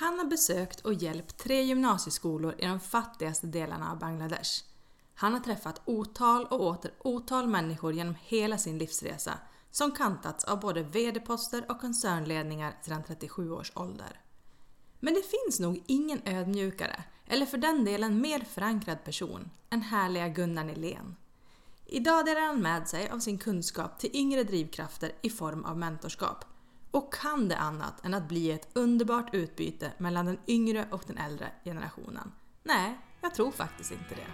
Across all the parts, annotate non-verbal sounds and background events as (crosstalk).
Han har besökt och hjälpt tre gymnasieskolor i de fattigaste delarna av Bangladesh. Han har träffat otal och åter otal människor genom hela sin livsresa som kantats av både VD-poster och koncernledningar sedan 37 års ålder. Men det finns nog ingen ödmjukare, eller för den delen mer förankrad person, än härliga Gunnar Nilén. Idag delar han med sig av sin kunskap till yngre drivkrafter i form av mentorskap. Och kan det annat än att bli ett underbart utbyte mellan den yngre och den äldre generationen? Nej, jag tror faktiskt inte det.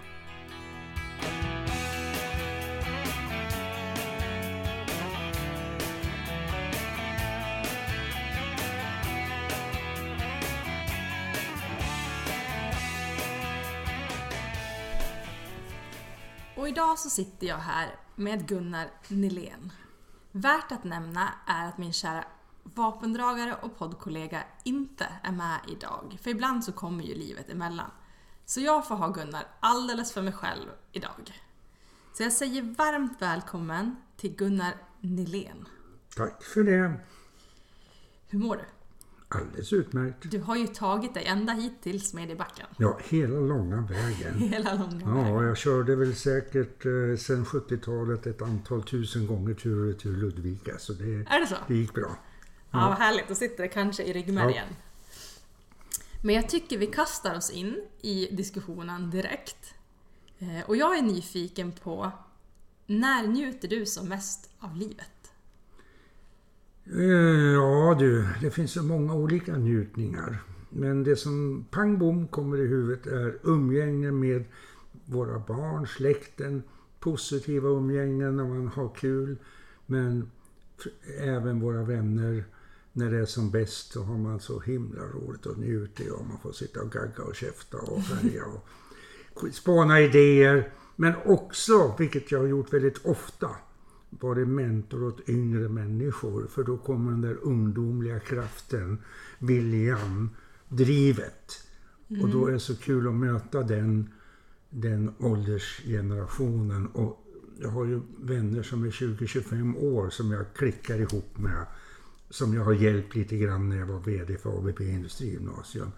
Och idag så sitter jag här med Gunnar Nilén. Värt att nämna är att min kära vapendragare och poddkollega inte är med idag, för ibland så kommer ju livet emellan. Så jag får ha Gunnar alldeles för mig själv idag. Så jag säger varmt välkommen till Gunnar Nilén. Tack för det. Hur mår du? Alldeles utmärkt. Du har ju tagit dig ända hit till Smedjebacken. Ja, hela långa vägen. (laughs) Hela långa Ja, vägen. jag körde väl säkert eh, sen 70-talet ett antal tusen gånger tur och retur Ludvika. Så det, Är det så? det gick bra. Ja, vad härligt. Då sitter det kanske i ryggmärgen. Men jag tycker vi kastar oss in i diskussionen direkt. Eh, Och jag är nyfiken på, när njuter du som mest av livet? Eh, Ja du, det finns så många olika njutningar. Men det som pang bom kommer i huvudet är umgänge med våra barn, släkten, positiva umgängen när man har kul. Men även våra vänner. När det är som bäst så har man så himla roligt och njuter och man får sitta och gagga och käfta och färga och spåna idéer. Men också, vilket jag har gjort väldigt ofta, varit mentor åt yngre människor. För då kommer den där ungdomliga kraften, viljan, drivet. Och då är det så kul att möta den, den åldersgenerationen. Och jag har ju vänner som är 20-25 år som jag klickar ihop med. Som jag har hjälpt lite grann när jag var VD för ABB Industrigymnasium.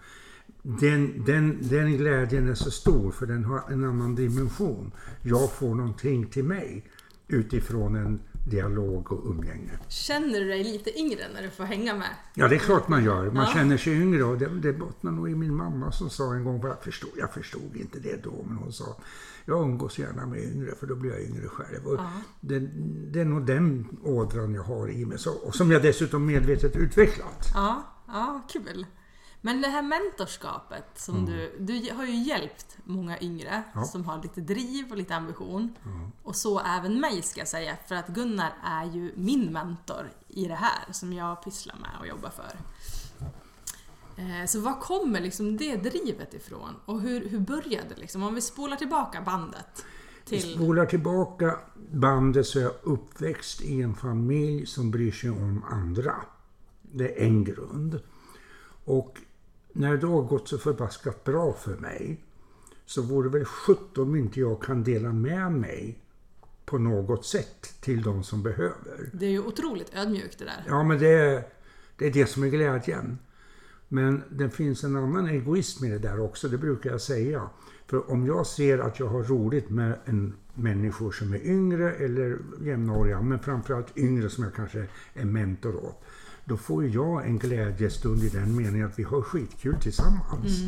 Den, den, den glädjen är så stor för den har en annan dimension. Jag får någonting till mig utifrån en dialog och umgänge. Känner du dig lite yngre när du får hänga med? Ja, det är klart man gör. Man Ja. känner sig yngre och det, det bottnar nog i min mamma som sa en gång, jag förstod, jag förstod inte det då, men hon sa jag umgås gärna med yngre för då blir jag yngre själv. Ja. det, det är nog den ådran jag har i mig så, och som jag dessutom medvetet utvecklat. Ja, ja, kul. Men det här mentorskapet som du, du har ju hjälpt många yngre Mm. Ja. som har lite driv och lite ambition. Och så även mig ska jag säga, för att Gunnar är ju min mentor i det här som jag pysslar med och jobbar för. Eh, Så var kommer liksom det drivet ifrån? Och hur, hur började det liksom? Om vi spolar tillbaka bandet Vi till... spolar tillbaka bandet så är jag uppväxt i en familj som bryr sig om andra. Det är en grund. Och när det har gått så förbaskat bra för mig så vore det väl sjutton om inte jag kan dela med mig på något sätt till de som behöver. Det är ju otroligt ödmjukt det där. Ja, men det är, det är det som är glädjen. Men det finns en annan egoism i det där också, det brukar jag säga. För om jag ser att jag har roligt med en människor som är yngre eller jämnåriga, men framförallt yngre som jag kanske är mentor åt. Då får jag en glädjestund i den meningen att vi har skitkul tillsammans.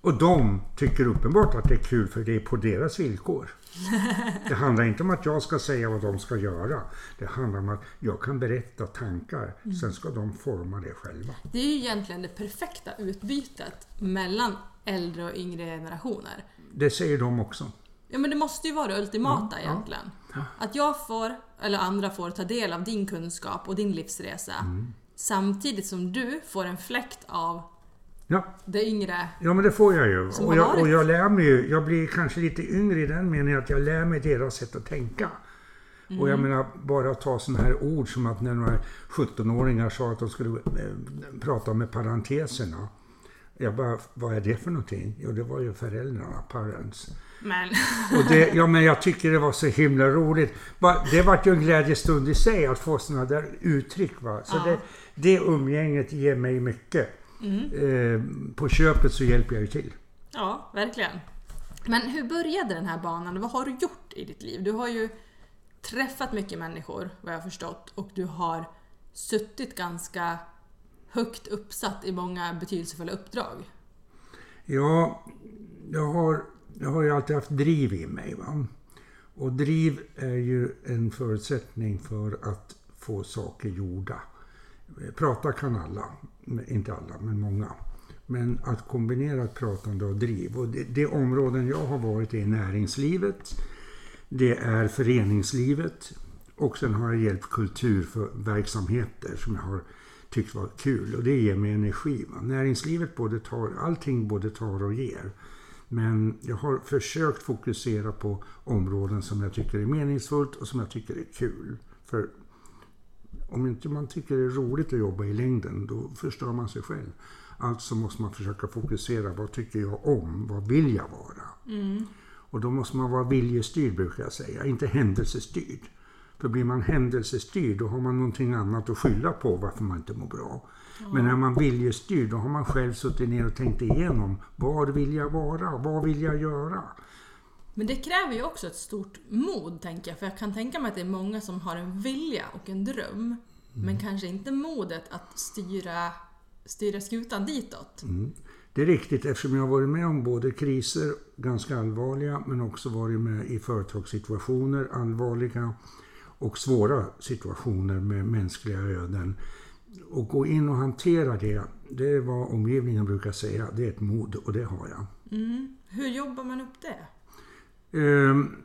Och de tycker uppenbart att det är kul för det är på deras villkor. (laughs) Det handlar inte om att jag ska säga vad de ska göra. Det handlar om att jag kan berätta tankar, sen ska de forma det själva. Det är ju egentligen det perfekta utbytet mellan äldre och yngre generationer. Det säger de också. Ja men det måste ju vara det ultimata Ja, ja. egentligen. Att jag får, eller andra får, ta del av din kunskap och din livsresa. Mm. Samtidigt som du får en fläkt av Ja, det yngre. ja men det får jag ju. Och jag, och jag lär mig ju, jag blir kanske lite yngre i den meningen att jag lär mig deras sätt att tänka. Och jag menar, bara att ta sådana här ord som att när några 17-åringar sa att de skulle eh, prata med parenteserna. Jag bara, vad är det för någonting? Jo, det var ju föräldrarna, parents. Men Och det, ja, men jag tycker det var så himla roligt. Det var ju en glädjestund i sig att få sådana där uttryck. Va? Så Ja. det, det umgänget ger mig mycket. Eh, på köpet så hjälper jag ju till. Ja, verkligen. Men hur började den här banan? Vad har du gjort i ditt liv? Du har ju träffat mycket människor, vad jag har förstått, och du har suttit ganska högt uppsatt i många betydelsefulla uppdrag. Ja, jag har, jag har ju alltid haft driv i mig. Va? Och driv är ju en förutsättning för att få saker gjorda. Prata kan alla, inte alla, men många. Men att kombinera pratande och driv. Och det, det områden jag har varit i är näringslivet, det är föreningslivet och sen har jag hjälpt kulturverksamheter som jag har tyckt var kul och det ger mig energi. Va? Näringslivet både tar, allting både tar och ger. Men jag har försökt fokusera på områden som jag tycker är meningsfullt och som jag tycker är kul. För om inte man tycker det är roligt att jobba i längden, då förstör man sig själv. Alltså måste man försöka fokusera. Vad tycker jag om? Vad vill jag vara? Mm. Och då måste man vara viljestyrd brukar jag säga, inte händelsestyrd. För blir man händelsestyrd då har man någonting annat att skylla på varför man inte mår bra. Men när man viljestyrd då har man själv suttit ner och tänkt igenom. Var vill jag vara? Vad vill jag göra? Men det kräver ju också ett stort mod, tänker jag. För jag kan tänka mig att det är många som har en vilja och en dröm. Mm. Men kanske inte modet att styra, styra skutan ditåt. Mm. Det är riktigt eftersom jag har varit med om både kriser, ganska allvarliga, men också varit med i företagssituationer, allvarliga och svåra situationer med mänskliga öden. Och gå in och hantera det, det är vad omgivningen brukar säga, det är ett mod och det har jag. Mm. Hur jobbar man upp det? Um,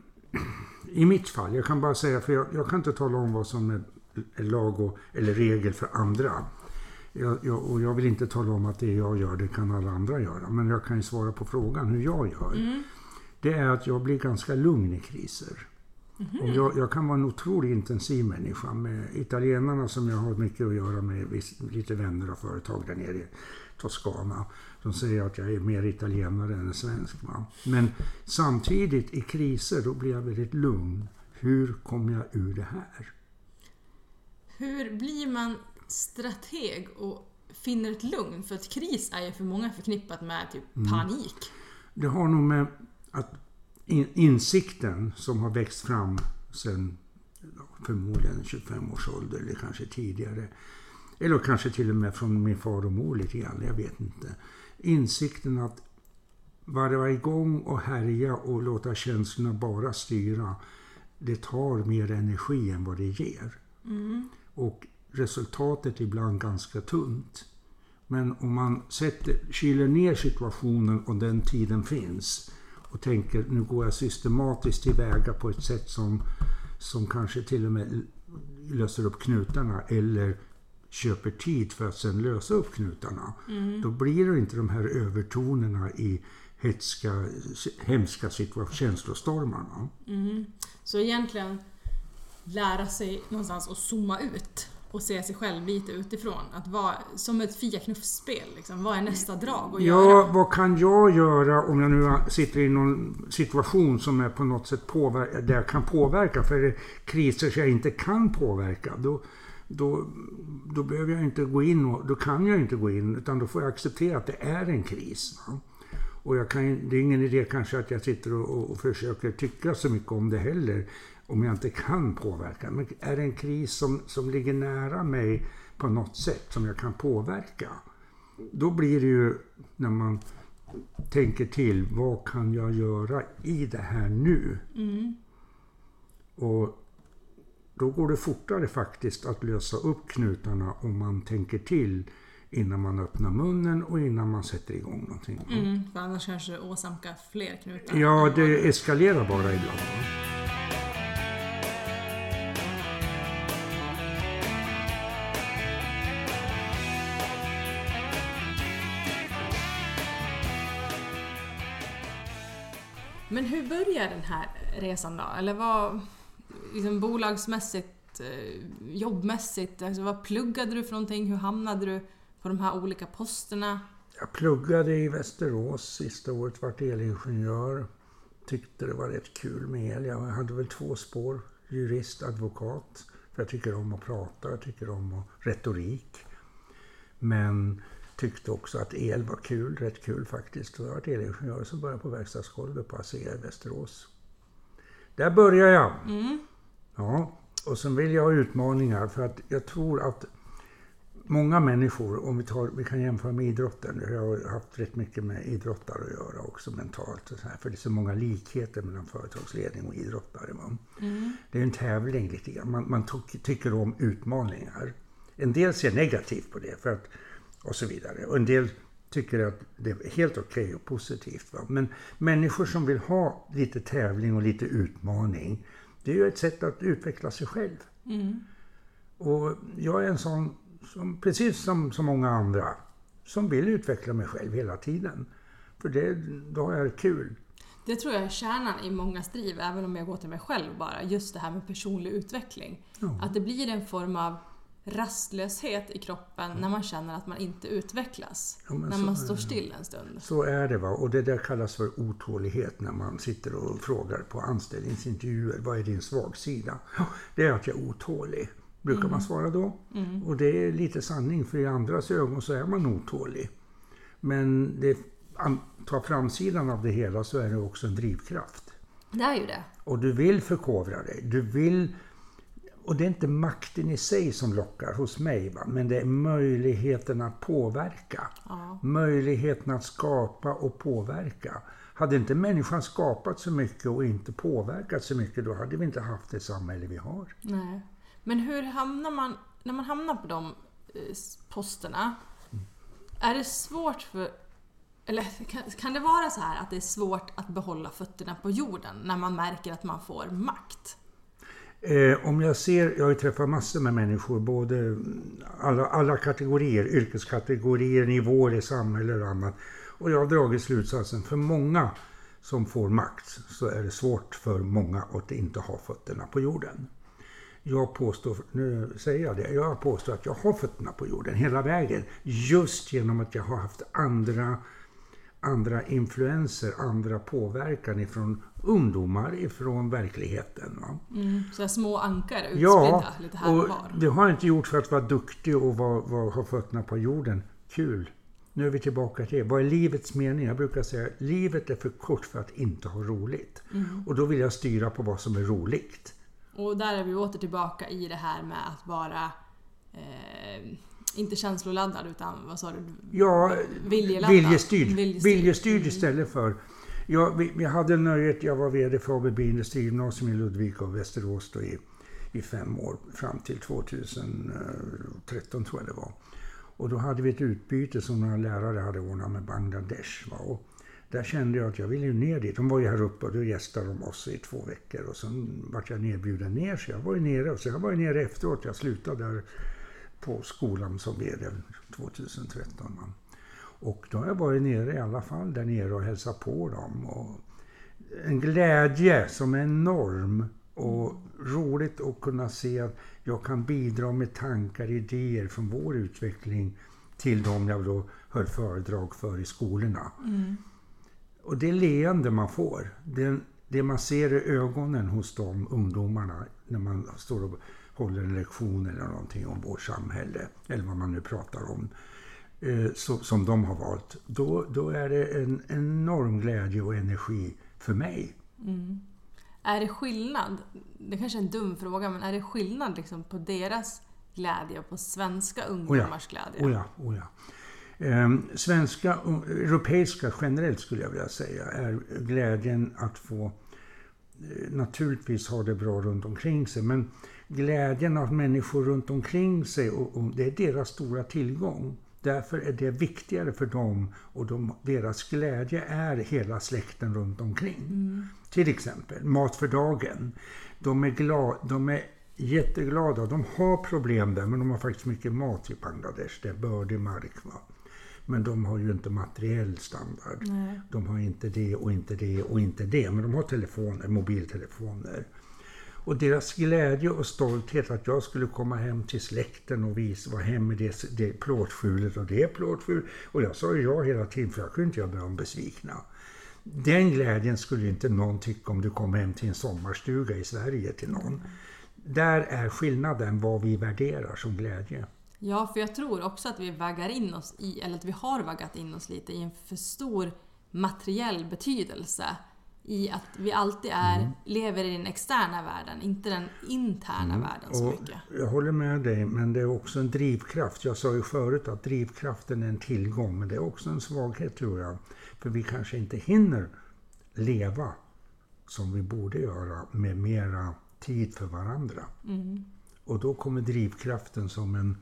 I mitt fall, jag kan bara säga, för jag, jag kan inte tala om vad som är, är lag och, eller regel för andra. Jag, jag, och jag vill inte tala om att det jag gör, det kan alla andra göra. Men jag kan ju svara på frågan hur jag gör. Mm. Det är att jag blir ganska lugn i kriser. Mm. Jag, jag, kan vara en otroligt intensiv människa med italienarna som jag har mycket att göra med, lite vänner och företag där nere i Toscana. De säger att jag är mer italienare än svensk. Va? Men samtidigt i kriser då blir jag väldigt lugn. Hur kommer jag ur det här? Hur blir man strateg och finner ett lugn? För att kris är ju för många förknippat med typ mm. panik. Det har nog med att insikten som har växt fram sedan förmodligen 25 års ålder eller kanske tidigare. Eller kanske till och med från min far och mor lite grann, jag vet inte. Insikten att vara igång och härja och låta känslorna bara styra, det tar mer energi än vad det ger. Mm. Och resultatet är ibland ganska tunt. Men om man sätter, kyler ner situationen och den tiden finns och tänker nu går jag systematiskt tillväga på ett sätt som, som kanske till och med löser upp knutarna eller köper tid för att sen lösa upp knutarna. Mm. Då blir det inte de här övertonerna i hetska, hemska känslostormarna. Mm. Så egentligen lära sig någonstans att zooma ut och se sig själv lite utifrån. Att vara som ett Fia Knuff-spel. Liksom. Vad är nästa drag att ja, göra? vad kan jag göra om jag nu sitter i någon situation som är på något sätt påver- där jag kan påverka? För är det kriser som jag inte kan påverka, då, då, då behöver jag inte gå in och då kan jag inte gå in utan då får jag acceptera att det är en kris. Va? Och kan, det är ingen idé kanske att jag sitter och, och, försöker tycka så mycket om det heller om jag inte kan påverka. Men är det en kris som, som ligger nära mig på något sätt som jag kan påverka? Då blir det ju när man tänker till, vad kan jag göra i det här nu? Mm. Och då går det fortare faktiskt att lösa upp knutarna om man tänker till innan man öppnar munnen och innan man sätter igång någonting. Mm, för annars kanske det åsamkar fler knutar. Ja, det eskalerar bara ibland. Men hur börjar den här resan då? Eller vad, liksom bolagsmässigt, eh, jobbmässigt, alltså vad pluggade du för någonting? Hur hamnade du på de här olika posterna? Jag pluggade i Västerås sista året, vart elingenjör. Tyckte det var rätt kul med el. Jag hade väl två spår, jurist, advokat. För jag tycker om att prata, jag tycker om retorik. Men tyckte också att el var kul, rätt kul faktiskt. Så jag var elingenjör som började på verkstadsgolvet på ASEA i Västerås. Där började jag. Mm. Ja, och sen vill jag ha utmaningar för att jag tror att många människor, om vi, tar, vi kan jämföra med idrotten, jag har haft rätt mycket med idrottare att göra också mentalt, och så här, för det är så många likheter mellan företagsledning och idrottare. Mm. Det är en tävling lite grann, man, man tyck, tycker om utmaningar. En del ser negativt på det för att, och så vidare, och en del tycker att det är helt okej okay och positivt. Va? Men människor som vill ha lite tävling och lite utmaning, det är ju ett sätt att utveckla sig själv. Mm. Och jag är en sån, som, precis som så många andra, som vill utveckla mig själv hela tiden. För det, då har jag kul. Det tror jag är kärnan i många driv, även om jag går till mig själv bara. Just det här med personlig utveckling. Ja. Att det blir en form av rastlöshet i kroppen när man känner att man inte utvecklas. Ja, när man står still en stund. Så är det va. Och det där kallas för otålighet när man sitter och frågar på anställningsintervjuer. Vad är din svagsida? Det är att jag är otålig. Brukar man svara då. Mm. Och det är lite sanning för i andras ögon så är man otålig. Men det, ta framsidan av det hela så är det också en drivkraft. Det är ju det. Och du vill förkovra dig. Du vill... Och det är inte makten i sig som lockar hos mig, va? men det är möjligheten att påverka. Ja. Möjligheten att skapa och påverka. Hade inte människan skapat så mycket och inte påverkat så mycket, då hade vi inte haft det samhälle vi har. Nej. Men hur hamnar man, när man hamnar på de eh, posterna, är det svårt för eller kan, kan det vara så här att det är svårt att behålla fötterna på jorden när man märker att man får makt? Eh, om jag ser, jag har ju träffat massor med människor, både alla, alla kategorier, yrkeskategorier, nivåer i samhället och annat. Och jag har dragit slutsatsen, för många som får makt så är det svårt för många att inte ha fötterna på jorden. Jag påstår, nu säger jag det, jag påstår att jag har fötterna på jorden hela vägen. Just genom att jag har haft andra, andra influenser, andra påverkan ifrån ungdomar, ifrån verkligheten. Va? Mm. Så små ankar utspridda Ja, lite här och och var. det har jag inte gjort för att vara duktig och vara, vara, ha fötterna på jorden. Kul! Nu är vi tillbaka till det. Vad är livets mening? Jag brukar säga att livet är för kort för att inte ha roligt. Mm. Och då vill jag styra på vad som är roligt. Och där är vi åter tillbaka i det här med att vara eh, inte känsloladdad utan vad sa du? Ja, Viljeladdad. viljestyrd. Viljestyrd. Viljestyrd Mm. istället för... Ja, vi, vi hade nöjet, jag var VD för ABB Industrigymnasium i Ludvika och Västerås då i, i fem år, fram till 2013 tror jag det var. Och då hade vi ett utbyte som några lärare hade ordnat med Bangladesh. Va? Och där kände jag att jag ville ju ner dit. De var ju här uppe och då gästade de oss i två veckor. Och sen vart jag nedbjuden ner, så jag var ju nere. Och sen var jag nere efteråt. Jag slutade där på skolan som VD 2013. va. Och då har jag varit nere i alla fall där nere och hälsat på dem. Och en glädje som är enorm och roligt att kunna se att jag kan bidra med tankar, idéer från vår utveckling till de jag då höll föredrag för i skolorna. Mm. Och det leende man får, det, det man ser i ögonen hos de ungdomarna när man står och håller en lektion eller någonting om vårt samhälle, eller vad man nu pratar om, eh, så, som de har valt, då, då är det en enorm glädje och energi för mig. Mm. Är det skillnad, det kanske är en dum fråga, men är det skillnad liksom på deras glädje och på svenska ungdomars glädje? Oh ja, oh ja. Ehm, svenska och europeiska generellt skulle jag vilja säga är glädjen att få eh, naturligtvis ha det bra runt omkring sig. Men glädjen att människor runt omkring sig, och, och det är deras stora tillgång. Därför är det viktigare för dem och de, deras glädje är hela släkten runt omkring. Till exempel mat för dagen. De är, glad, de är jätteglada. De har problem där men de har faktiskt mycket mat i Bangladesh. Det är bördig mark. Va? Men de har ju inte materiell standard. Nej. De har inte det och inte det och inte det. Men de har telefoner, mobiltelefoner. Och deras glädje och stolthet att jag skulle komma hem till släkten och visa vad hem med det, det plåtskjulet och det plåtskjulet. Och jag sa ju ja hela tiden för jag kunde inte göra dem besvikna. Den glädjen skulle inte någon tycka om du kom hem till en sommarstuga i Sverige till någon. Där är skillnaden vad vi värderar som glädje. Ja, för jag tror också att vi vaggar in oss i, eller att vi har vaggat in oss lite i en för stor materiell betydelse. I att vi alltid är, Mm. lever i den externa världen, inte den interna världen så Mm. Och mycket. jag håller med dig, men det är också en drivkraft. Jag sa ju förut att drivkraften är en tillgång, men det är också en svaghet tror jag. För vi kanske inte hinner leva som vi borde göra med mera tid för varandra. Mm. Och då kommer drivkraften som en,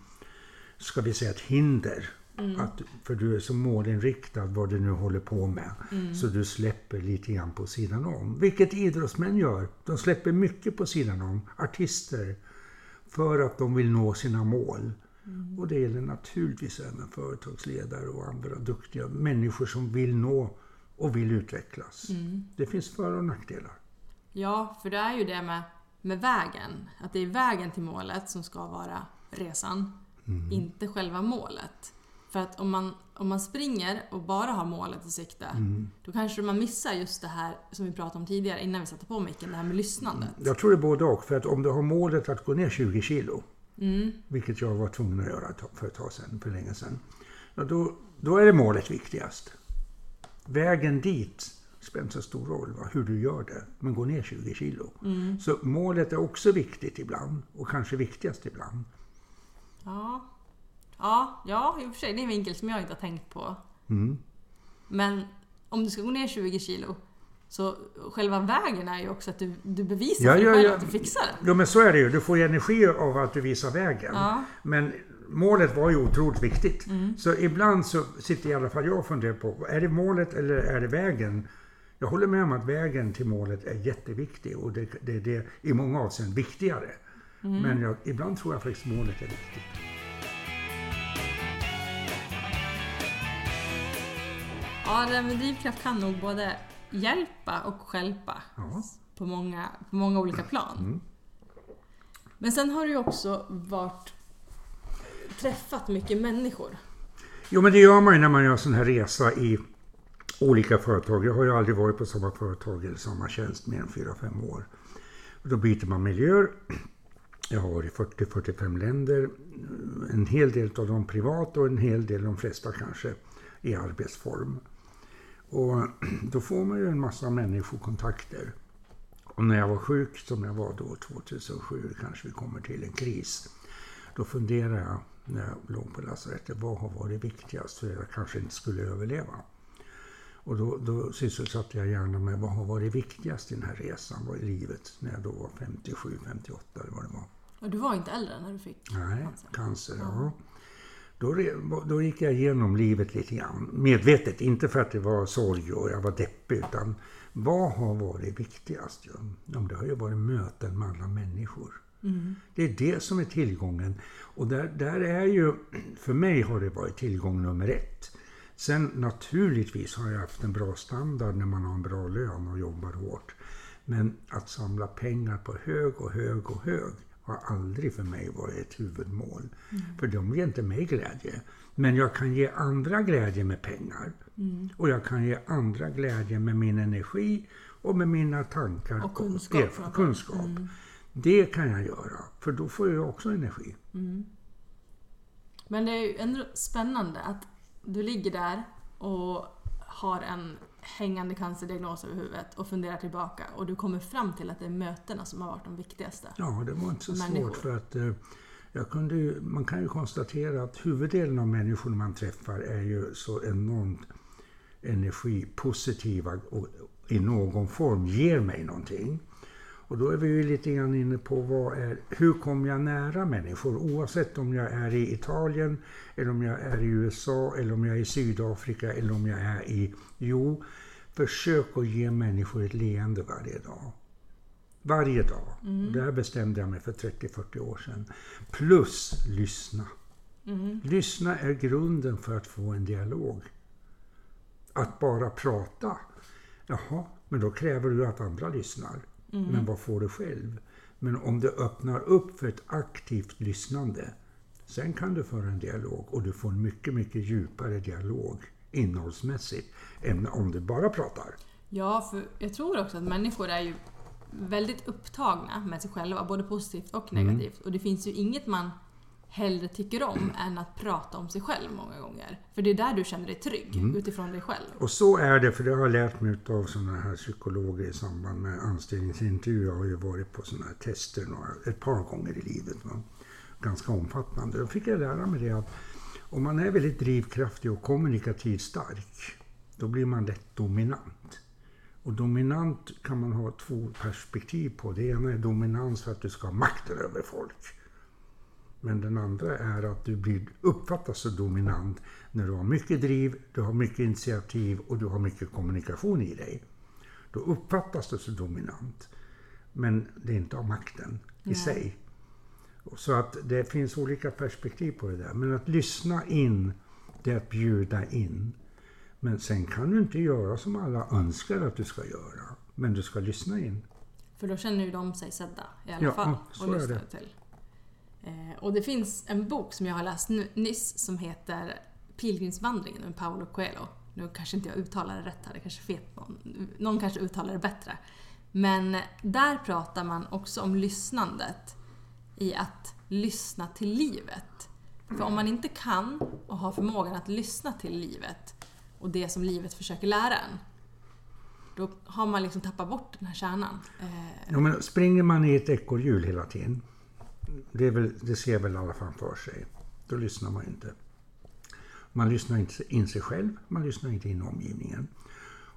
ska vi säga ett hinder. Mm. Att, för du är så målinriktad vad du nu håller på med. Mm. Så du släpper lite grann på sidan om. Vilket idrottsmän gör. De släpper mycket på sidan om. Artister. För att de vill nå sina mål. Mm. Och det gäller naturligtvis även företagsledare och andra duktiga människor som vill nå och vill utvecklas. Mm. Det finns för och nackdelar. Ja, för det är ju det med, med vägen. Att det är vägen till målet som ska vara resan, Mm. inte själva målet. För att om man, om man springer och bara har målet i sikte, Mm. då kanske man missar just det här som vi pratade om tidigare innan vi satte på micken, det här med lyssnandet. Jag tror det är både och. För att om du har målet att gå ner 20 kilo Mm. vilket jag var tvungen att göra för ett tag sedan, för länge sedan. Då, då är det målet viktigast. Vägen dit spelar inte så stor roll va, hur du gör det, men gå ner 20 kilo. Mm. Så målet är också viktigt ibland, och kanske viktigast ibland. Ja. Ja, ja, i och för sig, det är en vinkel som jag inte har tänkt på. Mm. Men om du ska gå ner 20 kilo, så själva vägen är ju också att du, du bevisar Ja, för dig ja, själv ja. att du fixar det. Ja, men så är det ju. Du får ju energi av att du visar vägen. Ja. Men målet var ju otroligt viktigt. Mm. Så ibland så sitter i alla fall jag och funderar på, är det målet eller är det vägen? Jag håller med om att vägen till målet är jätteviktig och det, det är det i många avseenden viktigare. Mm. Men jag, ibland tror jag faktiskt målet är viktigt. Ja, med drivkraft kan nog både hjälpa och stjälpa Ja. på, många, på många olika plan. Mm. Men sen har du ju också varit, träffat mycket människor. Jo, men det gör man ju när man gör sån här resa i olika företag. Jag har ju aldrig varit på samma företag eller samma tjänst mer än 4-5 år. Och då byter man miljöer. Jag har varit i 40-45 länder. En hel del av dem privat och en hel del, de flesta kanske, i arbetsform. Och (clears throat) då får man ju en massa människokontakter. Och när jag var sjuk, som jag var då 2007, kanske vi kommer till en kris. Då funderade jag, när jag låg på lasarettet, vad har varit viktigast för att jag kanske inte skulle överleva? Och då, då sysselsatte jag gärna med vad har varit viktigast i den här resan, vad i livet, när jag då var 57, 58 eller vad det var. Och du var inte äldre när du fick Nej, cancer. cancer, ja. Då, då gick jag igenom livet lite grann. Medvetet, inte för att det var sorg och jag var deppig, utan vad har varit viktigast? Ja, det har ju varit möten med alla människor. Mm. Det är det som är tillgången. Och där, där är ju, (clears throat) för mig har det varit tillgång nummer ett. Sen naturligtvis har jag haft en bra standard när man har en bra lön och jobbar hårt. Men att samla pengar på hög och hög och hög har aldrig för mig varit ett huvudmål. För de ger inte mig glädje. Men jag kan ge andra glädje med pengar. Och jag kan ge andra glädje med min energi och med mina tankar Och kunskap framförallt. kunskap. Det kan jag göra, för då får jag också energi. Men det är ju ändå spännande att du ligger där och har en hängande cancerdiagnos över huvudet och funderar tillbaka och du kommer fram till att det är mötena som har varit de viktigaste. Ja, det var inte så Människor. svårt för att eh, jag kunde ju, man kan ju konstatera att huvuddelen av människor man träffar är ju så enormt energipositiva och i någon form ger mig någonting. Och då är vi ju lite grann inne på vad är, hur kommer jag nära människor oavsett om jag är i Italien eller om jag är i USA eller om jag är i Sydafrika eller om jag är i... Jo, försök att ge människor ett leende varje dag. Varje dag. Och Det här bestämde jag mig för 30-40 år sedan. Plus lyssna. Lyssna är grunden för att få en dialog. Att bara prata, jaha, men då kräver du att andra lyssnar. Men vad får du själv? Men om du öppnar upp för ett aktivt lyssnande, sen kan du föra en dialog och du får en mycket, mycket djupare dialog innehållsmässigt än om du bara pratar. Ja, för jag tror också att människor är ju väldigt upptagna med sig själva, både positivt och negativt. Och det finns ju inget man hellre tycker om (clears throat) än att prata om sig själv många gånger. För det är där du känner dig trygg, Mm. utifrån dig själv. Och så är det, för det har jag lärt mig av sådana här psykologer i samband med anställningsintervjuer. Jag har ju varit på sådana här tester några, ett par gånger i livet. Va? Ganska omfattande. Då fick jag lära mig det att om man är väldigt drivkraftig och kommunikativt stark, då blir man lätt dominant. Och dominant kan man ha två perspektiv på. Det ena är dominans för att du ska ha makten över folk. Men den andra är att du blir, uppfattas så dominant när du har mycket driv, du har mycket initiativ och du har mycket kommunikation i dig. Då uppfattas du så dominant. Men det är inte av makten i Nej. sig. Så att det finns olika perspektiv på det där. Men att lyssna in, det är att bjuda in. Men sen kan du inte göra som alla önskar att du ska göra. Men du ska lyssna in. För då känner ju de sig sedda i alla Ja, fall. och det. till. Eh, och det finns en bok som jag har läst nyss som heter Pilgrimsvandringen med Paolo Coelho. Nu kanske inte jag uttalar det rätt här, det kanske fet någon. Någon kanske uttalar det bättre. Men där pratar man också om lyssnandet i att lyssna till livet. För om man inte kan och har förmågan att lyssna till livet och det som livet försöker lära en, då har man liksom tappat bort den här kärnan. Eh, ja, men springer man i ett ekorrhjul hela tiden, det, är väl, det ser väl alla framför sig, då lyssnar man inte. Man lyssnar inte in sig själv, man lyssnar inte in omgivningen.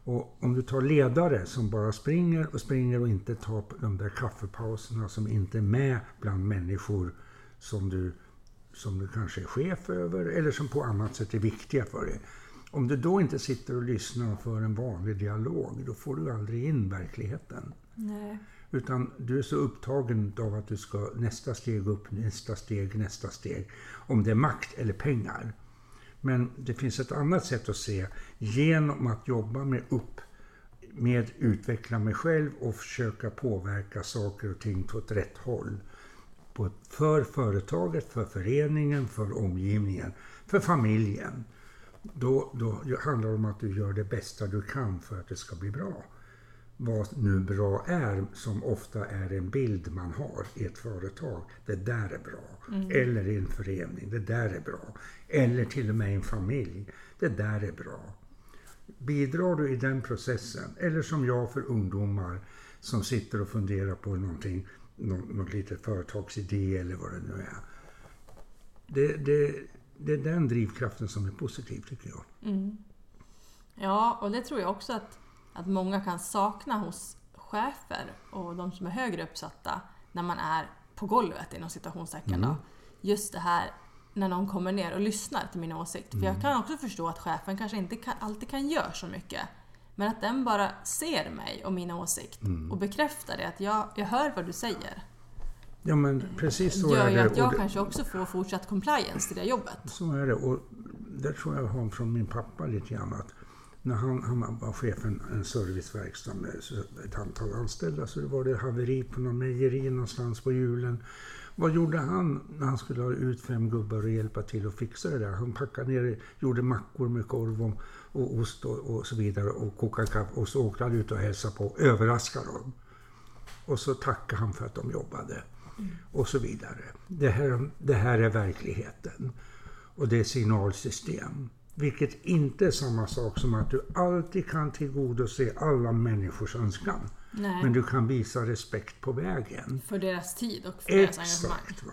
Och om du tar ledare som bara springer och springer och inte tar de där kaffepauserna som inte är med bland människor som du, som du kanske är chef över eller som på annat sätt är viktiga för dig. Om du då inte sitter och lyssnar för en vanlig dialog, då får du aldrig in verkligheten. nej. Utan du är så upptagen av att du ska nästa steg upp, nästa steg, nästa steg. Om det är makt eller pengar. Men det finns ett annat sätt att se genom att jobba med upp, med utveckla mig själv och försöka påverka saker och ting på ett rätt håll. För företaget, för föreningen, för omgivningen, för familjen. Då, då handlar det om att du gör det bästa du kan för att det ska bli bra vad nu bra är, som ofta är en bild man har i ett företag. Det där är bra. Eller i en förening. Det där är bra. Eller till och med i en familj. Det där är bra. Bidrar du i den processen, eller som jag för ungdomar som sitter och funderar på någonting, någon, någon litet företagsidé eller vad det nu är. Det, det, det är den drivkraften som är positiv tycker jag. Ja, och det tror jag också att, att många kan sakna hos chefer och de som är högre uppsatta när man är på golvet inom citationstecken. Då. Just det här när någon kommer ner och lyssnar till min åsikt. För jag kan också förstå att chefen kanske inte kan, alltid kan göra så mycket. Men att den bara ser mig och min åsikt och bekräftar det att jag, jag hör vad du säger. Ja men precis så gör är ju det. att Och jag det- kanske också får fortsatt compliance till det jobbet. Så är det. Och där tror jag jag har från min pappa lite grann att när han, han var chef för en, en serviceverkstad med ett antal anställda så var det haveri på någon mejeri någonstans på julen. Vad gjorde han när han skulle ha ut fem gubbar och hjälpa till att fixa det där? Han packade ner, gjorde mackor med korv och, och ost och, och så vidare och kokade kaffe och så åkte han ut och hälsade på och överraskade dem. Och så tackade han för att de jobbade. Och så vidare. Det här, det här är verkligheten. Och det är signalsystem. Vilket inte är samma sak som att du alltid kan tillgodose alla människors önskan. Nej. Men du kan visa respekt på vägen. För deras tid och för deras engagemang. Exakt. Va?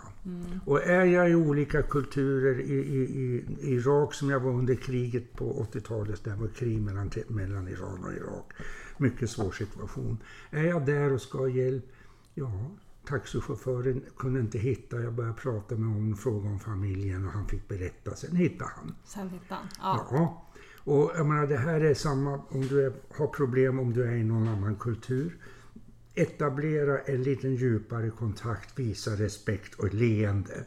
Och är jag i olika kulturer, i, i, i Irak som jag var under kriget på 80-talet, där var krig mellan, mellan Iran och Irak. Mycket svår situation. Är jag där och ska ha hjälp? Ja, taxichauffören kunde inte hitta. Jag började prata med honom och fråga om familjen och han fick berätta. Sen hittade han. Sen tittade han. Ja. Ja. Och jag menar, det här är samma om du är, har problem om du är i någon annan kultur. Etablera en liten djupare kontakt, visa respekt och leende.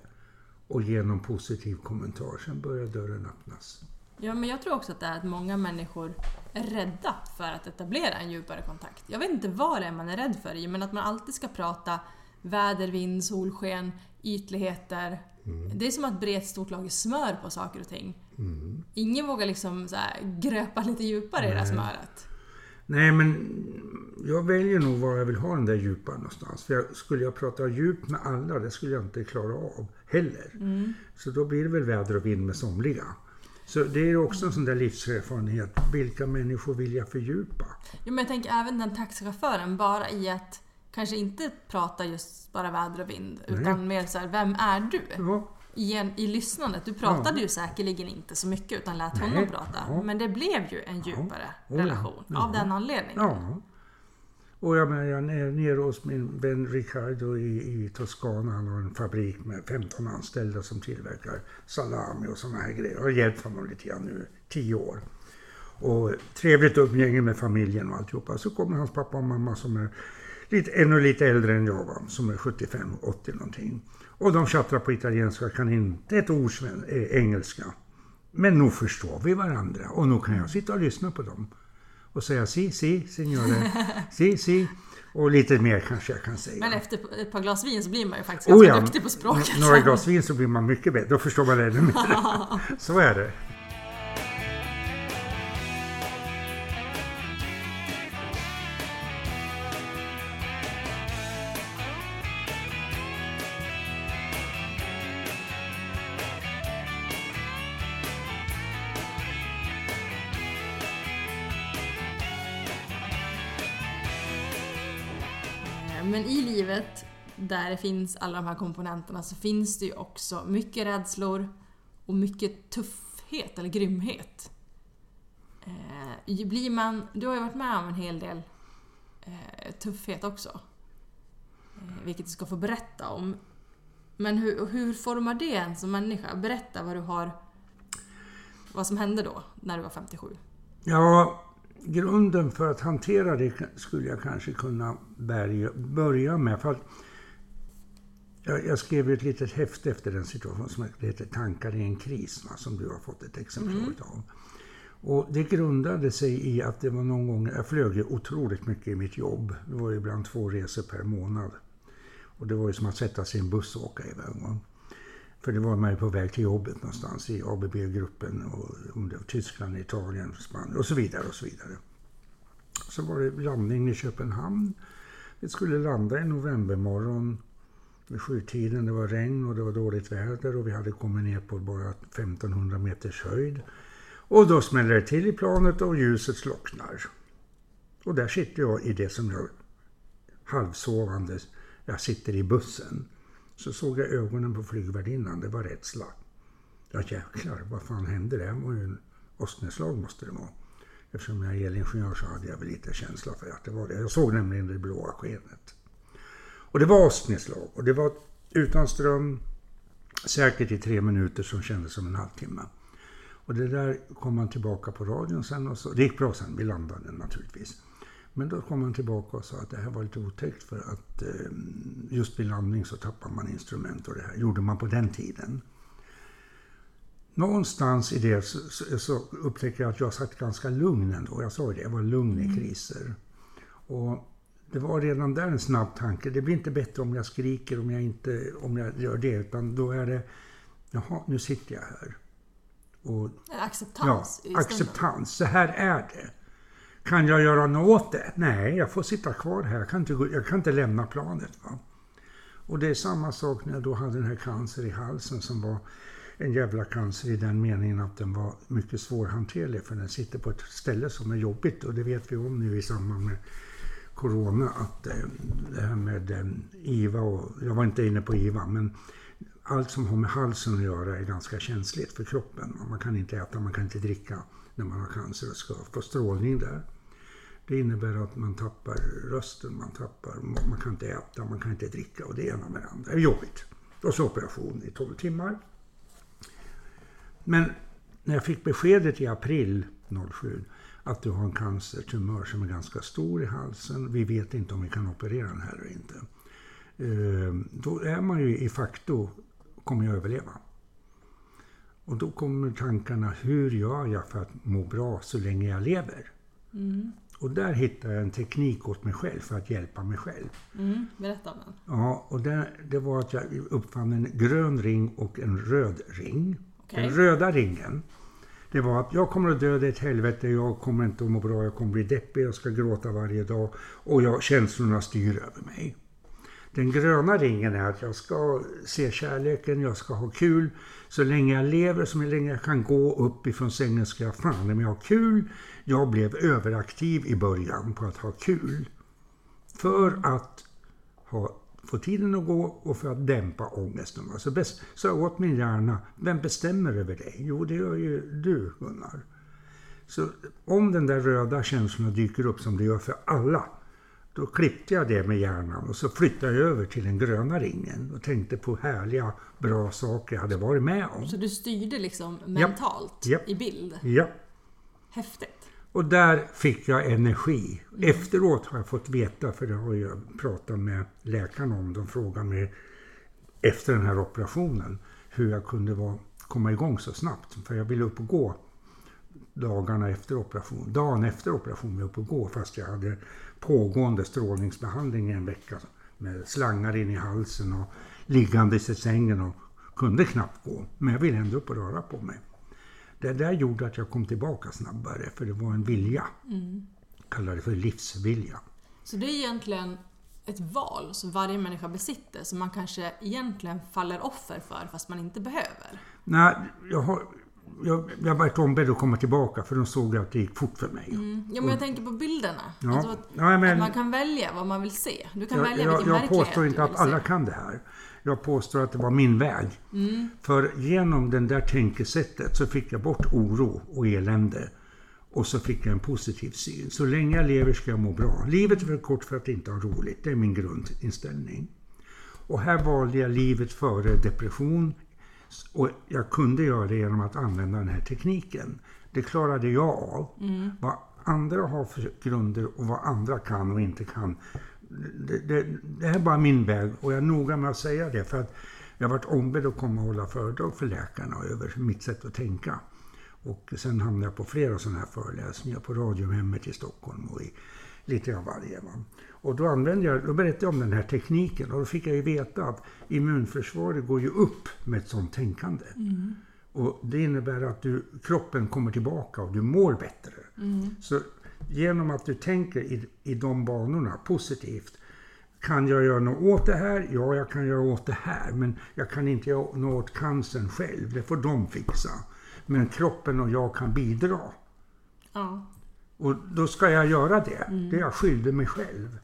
Och genom positiv kommentar, sen börjar dörren öppnas. Ja, men jag tror också att det är att många människor är rädda för att etablera en djupare kontakt. Jag vet inte vad det är man är rädd för i, men att man alltid ska prata väder, vind, solsken, ytligheter. Det är som att bre ett stort lager smör på saker och ting. Ingen vågar liksom så här gröpa lite djupare i det här Nej. smöret. Nej, men jag väljer nog var jag vill ha den där djupa någonstans. För jag, skulle jag prata djupt med alla, det skulle jag inte klara av heller. Mm. Så då blir det väl väder och vind med somliga. Så det är också en sån där livserfarenhet. Vilka människor vill jag fördjupa? Jo, men jag tänker även den taxichauffören, bara i att kanske inte prata just bara väder och vind, utan mer så här, vem är du? Ja, I, en, I lyssnandet. Du pratade Ja. ju säkerligen inte så mycket utan lät Nej. honom prata. Ja. Men det blev ju en djupare relation av den anledningen. ja. Och jag, menar, jag är nere hos min vän Riccardo i, i Toscana. Han har en fabrik med 15 anställda som tillverkar salami och såna här grejer. Jag har hjälpt honom lite grann nu, 10 år. Och trevligt umgänge med familjen och alltihopa. Så kommer hans pappa och mamma som är lite, ännu lite äldre än jag var, som är 75-80 någonting. Och de tjattrar på italienska, kan inte ett ord eh, engelska. Men nog förstår vi varandra och nog kan jag sitta och lyssna på dem. Och säga si, si, signore, (laughs) si, si. Och lite mer kanske jag kan säga. Men efter ett par glas vin så blir man ju faktiskt Oh ganska ja, duktig på språket. några glas vin så blir man mycket bättre. Då förstår man ännu mer. (laughs) Så är det. Där det finns alla de här komponenterna, så finns det ju också mycket rädslor och mycket tuffhet eller grymhet. Eh, blir man, du har ju varit med om en hel del eh, tuffhet också. Eh, vilket du ska få berätta om. Men hur, hur formar det en som människa? Berätta vad du har... Vad som hände då, när du var 57. Ja, grunden för att hantera det skulle jag kanske kunna börja med. För att jag, jag skrev ett litet häfte efter den situationen som heter Tankar i en kris, va, som du har fått ett exemplar av. Och det grundade sig i att det var någon gång, jag flög ju otroligt mycket i mitt jobb. Det var ju ibland två resor per månad. Och det var ju som att sätta sig i en buss och åka iväg. Va? För det var man ju på väg till jobbet någonstans i ABB-gruppen, och om det var Tyskland, Italien, Spanien och så vidare. och Så vidare. Så var det landning i Köpenhamn. Vi skulle landa i novembermorgon vid sjutiden. Det var regn och det var dåligt väder och vi hade kommit ner på bara 1500 meters höjd. Och då smäller det till i planet och ljuset slocknar. Och där sitter jag i det som jag halvsovande, jag sitter i bussen. Så såg jag ögonen på flygvärdinnan, det var rädsla. Ja jäklar, vad fan hände? Det var ju en åsknedslag måste det vara. Eftersom jag är elingenjör så hade jag väl lite känsla för att det var det. Jag såg nämligen det blåa skenet. Och det var åsknedslag och det var utan ström, säkert i tre minuter som kändes som en halvtimme. Och det där kom man tillbaka på radion sen och så, det gick bra sen, vi landade naturligtvis. Men då kom man tillbaka och sa att det här var lite otäckt för att eh, just vid landning så tappar man instrument och det här gjorde man på den tiden. Någonstans i det så, upptäcker jag att jag satt ganska lugn ändå. Jag sa ju det, jag var lugn i kriser. Och det var redan där en snabb tanke. Det blir inte bättre om jag skriker, om jag, inte, om jag gör det. Utan då är det, jaha, nu sitter jag här. Och En Ja, acceptans acceptans. Så här är det. Kan jag göra något åt det? Nej, jag får sitta kvar här. Jag kan inte, jag kan inte lämna planet. Va? Och det är samma sak när jag då hade den här cancer i halsen som var en jävla cancer i den meningen att den var mycket svårhanterlig för den sitter på ett ställe som är jobbigt och det vet vi om nu i samband med Corona att eh, det här med eh, IVA och, jag var inte inne på IVA men allt som har med halsen att göra är ganska känsligt för kroppen. Man kan inte äta, man kan inte dricka när man har cancer och ska få strålning där. Det innebär att man tappar rösten, man tappar, man kan inte äta, man kan inte dricka och det ena med det andra. Det är jobbigt. Och så operation i 12 timmar. Men när jag fick beskedet i april 07 att du har en cancertumör som är ganska stor i halsen, vi vet inte om vi kan operera den här eller inte. Eh, Då är man ju i facto, kommer jag överleva? Och då kommer tankarna, hur gör jag för att må bra så länge jag lever? Och där hittar jag en teknik åt mig själv för att hjälpa mig själv. Mm, berätta om den. Ja, och det, det var att jag uppfann en grön ring och en röd ring. Okej. Den röda ringen, det var att jag kommer att dö, det är ett helvete, jag kommer inte att må bra, jag kommer bli deppig, jag ska gråta varje dag och jag, känslorna styr över mig. Den gröna ringen är att jag ska se kärleken, jag ska ha kul. Så länge jag lever, så länge jag kan gå upp ifrån sängen ska jag fan men jag ha kul. Jag blev överaktiv i början på att ha kul. För att ha, få tiden att gå och för att dämpa ångesten. Så bäst, sa jag åt min hjärna, vem bestämmer över dig? Jo, det gör ju du, Gunnar. Så om den där röda känslan dyker upp som det gör för alla, då klippte jag det med hjärnan och så flyttade jag över till den gröna ringen och tänkte på härliga, bra saker jag hade varit med om. Så du styrde liksom mentalt Japp. i bild? Ja. Häftigt. Och där fick jag energi. Efteråt har jag fått veta, för det har jag pratat med läkarna om. De frågade mig efter den här operationen hur jag kunde vara, komma igång så snabbt. För jag ville upp och gå dagarna efter operation. Dagen efter operationen var jag uppe och gå fast jag hade pågående strålningsbehandling i en vecka med slangar in i halsen och liggandes i sängen och kunde knappt gå. Men jag ville ändå upp och röra på mig. Det där gjorde att jag kom tillbaka snabbare för det var en vilja. Mm. Kallar det för livsvilja. Så det är egentligen ett val som varje människa besitter som man kanske egentligen faller offer för fast man inte behöver. Nej, jag har, jag, jag varit ombedd att komma tillbaka för de såg att det gick fort för mig. Mm. Ja, men jag tänker på bilderna. Ja. Alltså att, Ja, men- att man kan välja vad man vill se. Du kan Jag, välja jag, vilken jag verklighet påstår inte att alla se. kan det här. Jag påstår att det var min väg. Mm. För genom den där tänkesättet så fick jag bort oro och elände. Och så fick jag en positiv syn. Så länge jag lever ska jag må bra. Livet är för kort för att inte ha roligt. Det är min grundinställning. Och här valde jag livet före depression. Och jag kunde göra det genom att använda den här tekniken. Det klarade jag av. Vad andra har för grunder och vad andra kan och inte kan. Det, det, det här är bara min väg och jag är noga med att säga det. För att jag har varit ombedd att komma och hålla föredrag för läkarna över mitt sätt att tänka. Och sen hamnade jag på flera sådana här föreläsningar på Radiohemmet i Stockholm och i lite av varje. Va? Och då, använde jag, då berättade jag om den här tekniken och då fick jag ju veta att immunförsvaret går ju upp med ett sådant tänkande. Och det innebär att du, kroppen kommer tillbaka och du mår bättre. Så genom att du tänker i, i de banorna positivt kan jag göra något åt det här? Ja, jag kan göra åt det här. Men jag kan inte göra något åt cancern själv. Det får de fixa. Men kroppen och jag kan bidra. Ja. Och då ska jag göra det. Det är jag skyldig mig själv.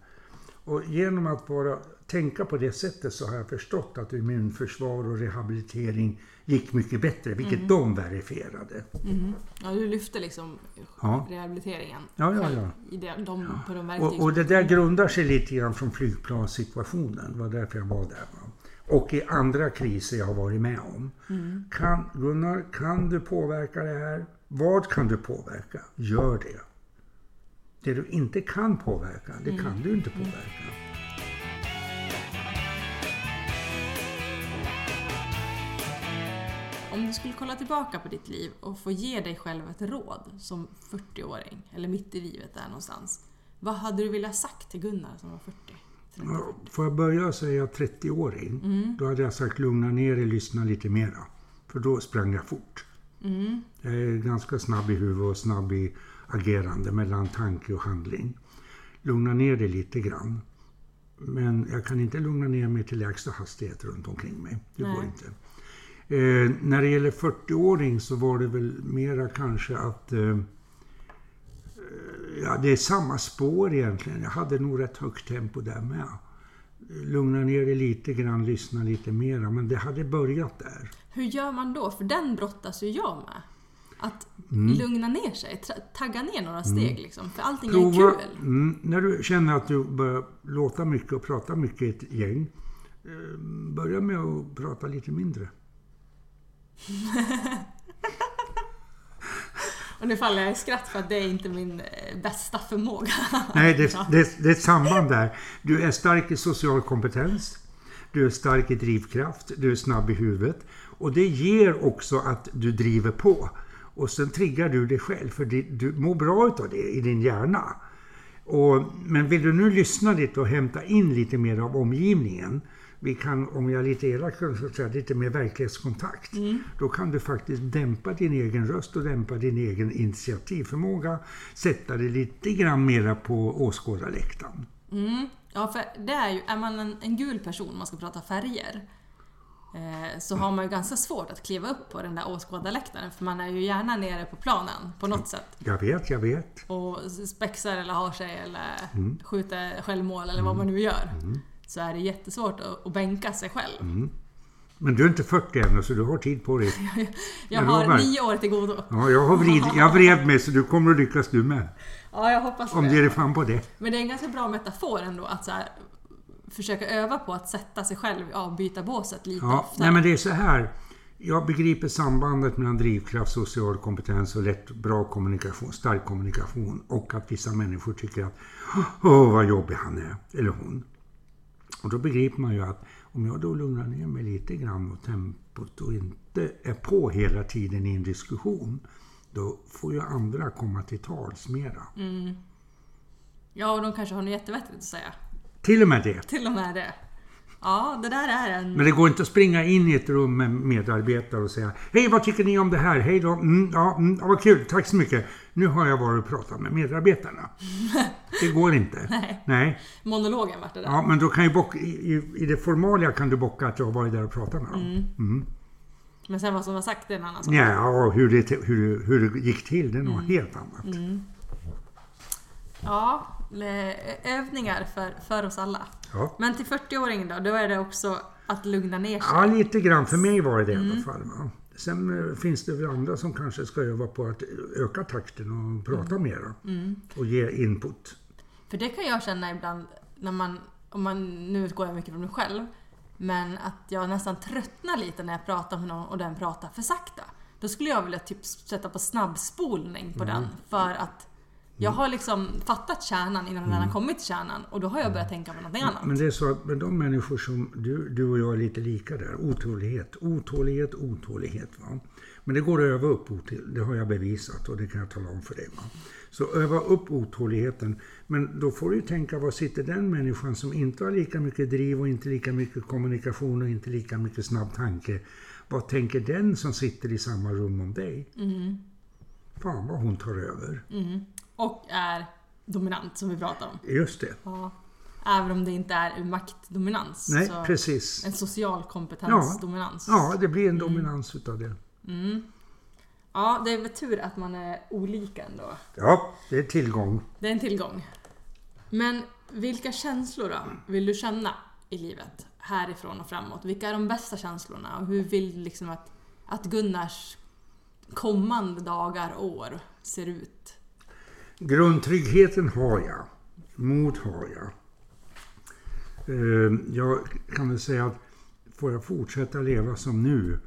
Och genom att bara tänka på det sättet så har jag förstått att immunförsvar och rehabilitering gick mycket bättre, vilket de verifierade. Mhm. ja, du lyfte liksom Ja. rehabiliteringen Ja, ja, ja. I det, de, på de Och, och det där grundar sig lite grann från flygplanssituationen. Det var därför jag var där. Va? Och i andra kriser jag har varit med om. Kan, Gunnar, kan du påverka det här? Vad kan du påverka? Gör det. Det du inte kan påverka, det kan du inte påverka. Om du skulle kolla tillbaka på ditt liv och få ge dig själv ett råd som 40-åring, eller mitt i livet där någonstans. Vad hade du velat sagt till Gunnar som var 40? 30, Ja, Får jag börja säga 30-åring, då hade jag sagt lugna ner dig, lyssna lite mera. För då sprang jag fort. Mm. Jag är ganska snabb i huvudet och snabb i agerande mellan tanke och handling. Lugna ner dig lite grann. Men jag kan inte lugna ner mig till lägsta hastighet runt omkring mig. Det går Nej. inte. Eh, när det gäller 40-åring så var det väl mera kanske att eh, Ja, det är samma spår egentligen. Jag hade nog rätt högt tempo där med. Lugna ner dig lite grann, lyssna lite mera. Men det hade börjat där. Hur gör man då? För den brottas ju jag med. Att Mm. lugna ner sig, tagga ner några steg liksom. För allting är Prova, kul. mm, när du känner att du börjar låta mycket och prata mycket i ett gäng. eh, Börja med att prata lite mindre. (laughs) Och nu faller jag i skratt för att det är inte min eh, bästa förmåga. Nej, det, det, det är ett samband där. Du är stark i social kompetens. Du är stark i drivkraft. Du är snabb i huvudet. Och det ger också att du driver på. Och sen triggar du dig själv, för du mår bra utav det i din hjärna. Och, men vill du nu lyssna lite och hämta in lite mer av omgivningen. Vi kan, om jag är lite elak, så säga, lite mer verklighetskontakt. Då kan du faktiskt dämpa din egen röst och dämpa din egen initiativförmåga. Sätta dig lite grann mera på åskådarläktaren. Mm. Ja, för det är ju, är man en, en gul person, man ska prata färger, eh, så har man ju ganska svårt att kliva upp på den där åskådarläktaren för man är ju gärna nere på planen på något sätt. Jag vet, jag vet. Och spexar eller har sig eller skjuter självmål eller vad man nu gör. Så är det jättesvårt att, att bänka sig själv. Men du är inte 40 ännu, så du har tid på dig. (laughs) Jag Jag har nio år till godo. Ja, jag har vrid, jag vred mig, så du kommer att lyckas du med. Ja, jag hoppas Om du ger dig fan på det. Men det är en ganska bra metafor ändå att så här, försöka öva på att sätta sig själv i avbytarbåset lite Ja, oftare. nej men det är så här. Jag begriper sambandet mellan drivkraft, social kompetens och lätt bra kommunikation, stark kommunikation och att vissa människor tycker att åh vad jobbig han är, eller hon. Och då begriper man ju att om jag då lugnar ner mig lite grann och tempot och inte är på hela tiden i en diskussion, då får ju andra komma till tals mera. Ja, och de kanske har något jättevettigt att säga. Till och med det. Till och med det. Ja, det där är en... Men det går inte att springa in i ett rum med medarbetare och säga Hej, vad tycker ni om det här? Hej då. Mm, ja, mm, ja, vad kul. Tack så mycket. Nu har jag varit och pratat med medarbetarna. (laughs) Det går inte. Nej. Nej. Monologen vart det där. Ja, men då kan ju bock, i, i- det formalia kan du bocka att jag har varit där och pratat med dem. Mm. Men sen vad som var sagt är en annan sak. Ja, och hur det, hur, hur det gick till, det är något helt annat. Ja, le- övningar för, för oss alla. Ja. Men till 40-åringen då, då är det också att lugna ner sig. Ja, lite grann. För mig var det det i alla fall. Va? Sen eh, finns det väl andra som kanske ska öva på att öka takten och prata mera. Och ge input. För det kan jag känna ibland när man, om man, nu utgår jag mycket från mig själv, men att jag nästan tröttnar lite när jag pratar med någon och den pratar för sakta. Då skulle jag vilja typ sätta på snabbspolning på den för att jag har liksom fattat kärnan innan den har kommit till kärnan och då har jag börjat tänka på någonting annat. Men det är så att med de människor som du, du och jag är lite lika där. Otålighet, otålighet, otålighet. Va? Men det går att öva upp otålighet. Det har jag bevisat och det kan jag tala om för dig. Va? Så öva upp otåligheten. Men då får du tänka, var sitter den människan som inte har lika mycket driv och inte lika mycket kommunikation och inte lika mycket snabb tanke. Vad tänker den som sitter i samma rum om dig? Fan vad hon tar över. Mm. Och är dominant som vi pratar om. Just det. Ja. Även om det inte är maktdominans. Nej, precis. En social kompetensdominans. Ja, det blir en dominans utav det. Ja, det är väl tur att man är olika ändå. Ja, det är tillgång. Det är en tillgång. Men vilka känslor då vill du känna i livet? Härifrån och framåt. Vilka är de bästa känslorna? Och hur vill du liksom att, att Gunnars kommande dagar, år ser ut? Grundtryggheten har jag. Mod har jag. Eh, jag kan väl säga att får jag fortsätta leva som nu,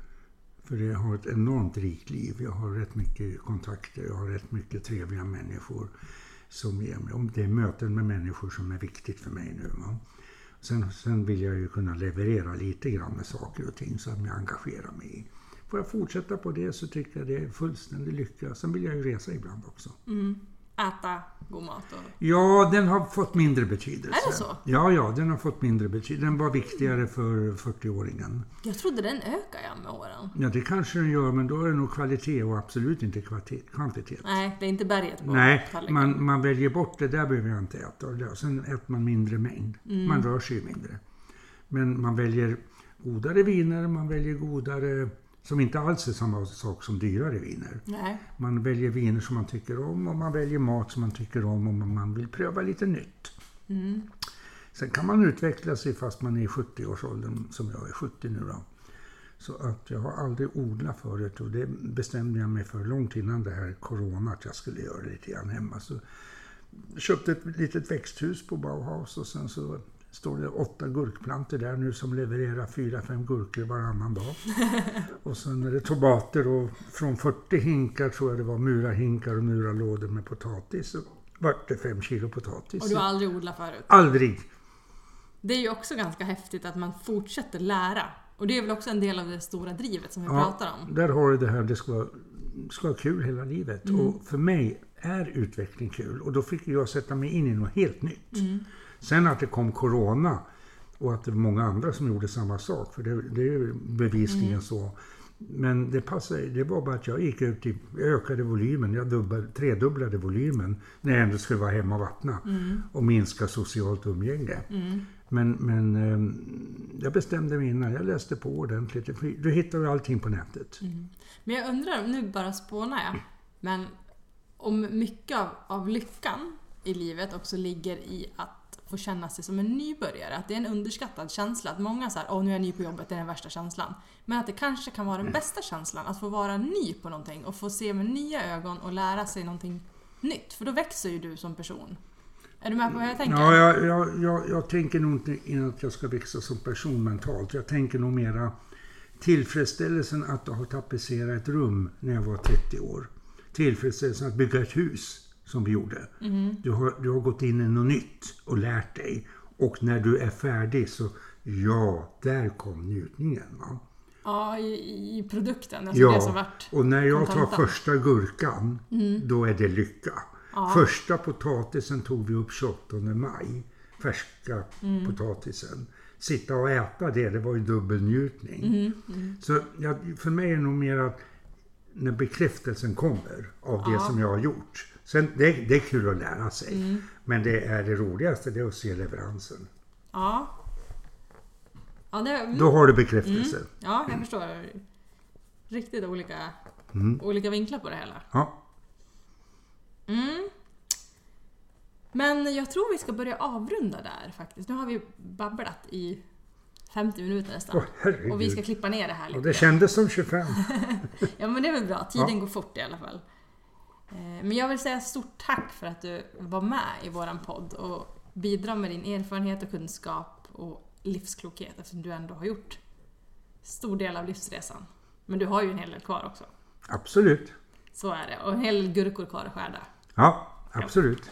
för jag har ett enormt rikt liv. Jag har rätt mycket kontakter, jag har rätt mycket trevliga människor som ger mig. Om det är möten med människor som är viktigt för mig nu. Va? Sen, sen vill jag ju kunna leverera lite grann med saker och ting som jag engagerar mig i. Får jag fortsätta på det så tycker jag det är fullständig lycka. Sen vill jag ju resa ibland också. Mm. Äta god mat och... Ja, den har fått mindre betydelse. Är det så? Ja, ja, den har fått mindre betydelse. Den var viktigare för 40-åringen. Jag trodde den ökar ja med åren. Ja, det kanske den gör, men då är det nog kvalitet och absolut inte kvantitet. Nej, det är inte berget på Nej, man, man väljer bort det där behöver jag inte äta. Och Sen äter man mindre mängd. Mm. Man rör sig ju mindre. Men man väljer godare viner, man väljer godare, som inte alls är samma sak som dyrare viner. Nej. Man väljer viner som man tycker om och man väljer mat som man tycker om och man vill pröva lite nytt. Sen kan man utveckla sig fast man är i 70-årsåldern, som jag är 70 nu då. Så att jag har aldrig odlat förut och det bestämde jag mig för långt innan det här corona att jag skulle göra lite grann hemma. Så köpte ett litet växthus på Bauhaus och sen så står det åtta gurkplantor där nu som levererar fyra, fem gurkor varannan dag. (laughs) och sen är det tomater och från 40 hinkar tror jag det var, murarhinkar och murarlådor med potatis. Så vart det fem kilo potatis. Och du har aldrig odlat förut. Aldrig! Det är ju också ganska häftigt att man fortsätter lära. Och det är väl också en del av det stora drivet som vi pratar om. där har du det här, det ska, vara- ska vara kul hela livet. Och för mig är utveckling kul. Och då fick jag sätta mig in i något helt nytt. Sen att det kom Corona Och att det var många andra som gjorde samma sak, för det, det är ju bevisligen Mm. så. Men det passade, det var bara att jag gick ut i, jag ökade volymen, jag dubbel, tredubblade volymen när jag ändå skulle vara hemma och vattna Mm. och minska socialt umgänge. Men, men eh, jag bestämde mig innan, jag läste på ordentligt. Du hittar ju allting på nätet. Men jag undrar, nu bara spånar jag, men om mycket av, av lyckan i livet också ligger i att få känna sig som en nybörjare. Att det är en underskattad känsla. Att många säger åh nu är jag ny på jobbet, det är den värsta känslan. Men att det kanske kan vara den bästa känslan, att få vara ny på någonting och få se med nya ögon och lära sig någonting nytt. För då växer ju du som person. Är du med på vad jag tänker? Ja, jag, jag, jag, jag tänker nog inte in att jag ska växa som person mentalt. Jag tänker nog mera tillfredsställelsen att ha tapetserat ett rum när jag var 30 år. Tillfredsställelsen att bygga ett hus, som vi gjorde. Du, har, du har gått in i något nytt och lärt dig. Och när du är färdig så, ja, där kom njutningen. Va? Ja, i, i produkten. Alltså det som Ja, vart och när jag tar kontantan. första gurkan, Mm. då är det lycka. Första potatisen tog vi upp 28 maj. Färska Mm. potatisen. Sitta och äta det, det var ju dubbelnjutning. Mm, Så jag, för mig är det nog mer att när bekräftelsen kommer av det Ja. som jag har gjort. Sen, det, det är kul att lära sig. Mm. Men det är det roligaste, det är att se leveransen. Ja. Ja, det, mm. Då har du bekräftelse. ja, jag förstår. Riktigt olika, olika vinklar på det hela. Ja. Mm. Men jag tror vi ska börja avrunda där faktiskt. Nu har vi babblat i 50 minuter nästan. Herregud. och vi ska klippa ner det här Och lite. det kändes som 25. (laughs) Ja men det är väl bra, tiden Ja. går fort i alla fall. Eh, Men jag vill säga stort tack för att du var med i våran podd och bidrar med din erfarenhet och kunskap och livsklokhet eftersom du ändå har gjort stor del av livsresan. Men du har ju en hel del kvar också. Absolut. Så är det. Och en hel del gurkor kvar att skärda. Ja, absolut.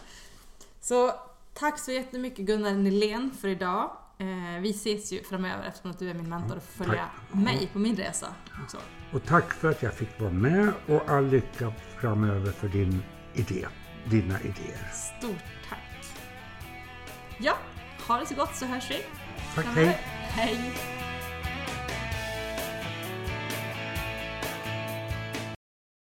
Så tack så jättemycket Gunnar Nylén för idag. Eh, Vi ses ju framöver eftersom att du är min mentor och får följa mig på min resa också. Och tack för att jag fick vara med och all lycka framöver för din idé, dina idéer. Stort tack! Ja, ha det så gott så hörs vi Tack, hej! Hej!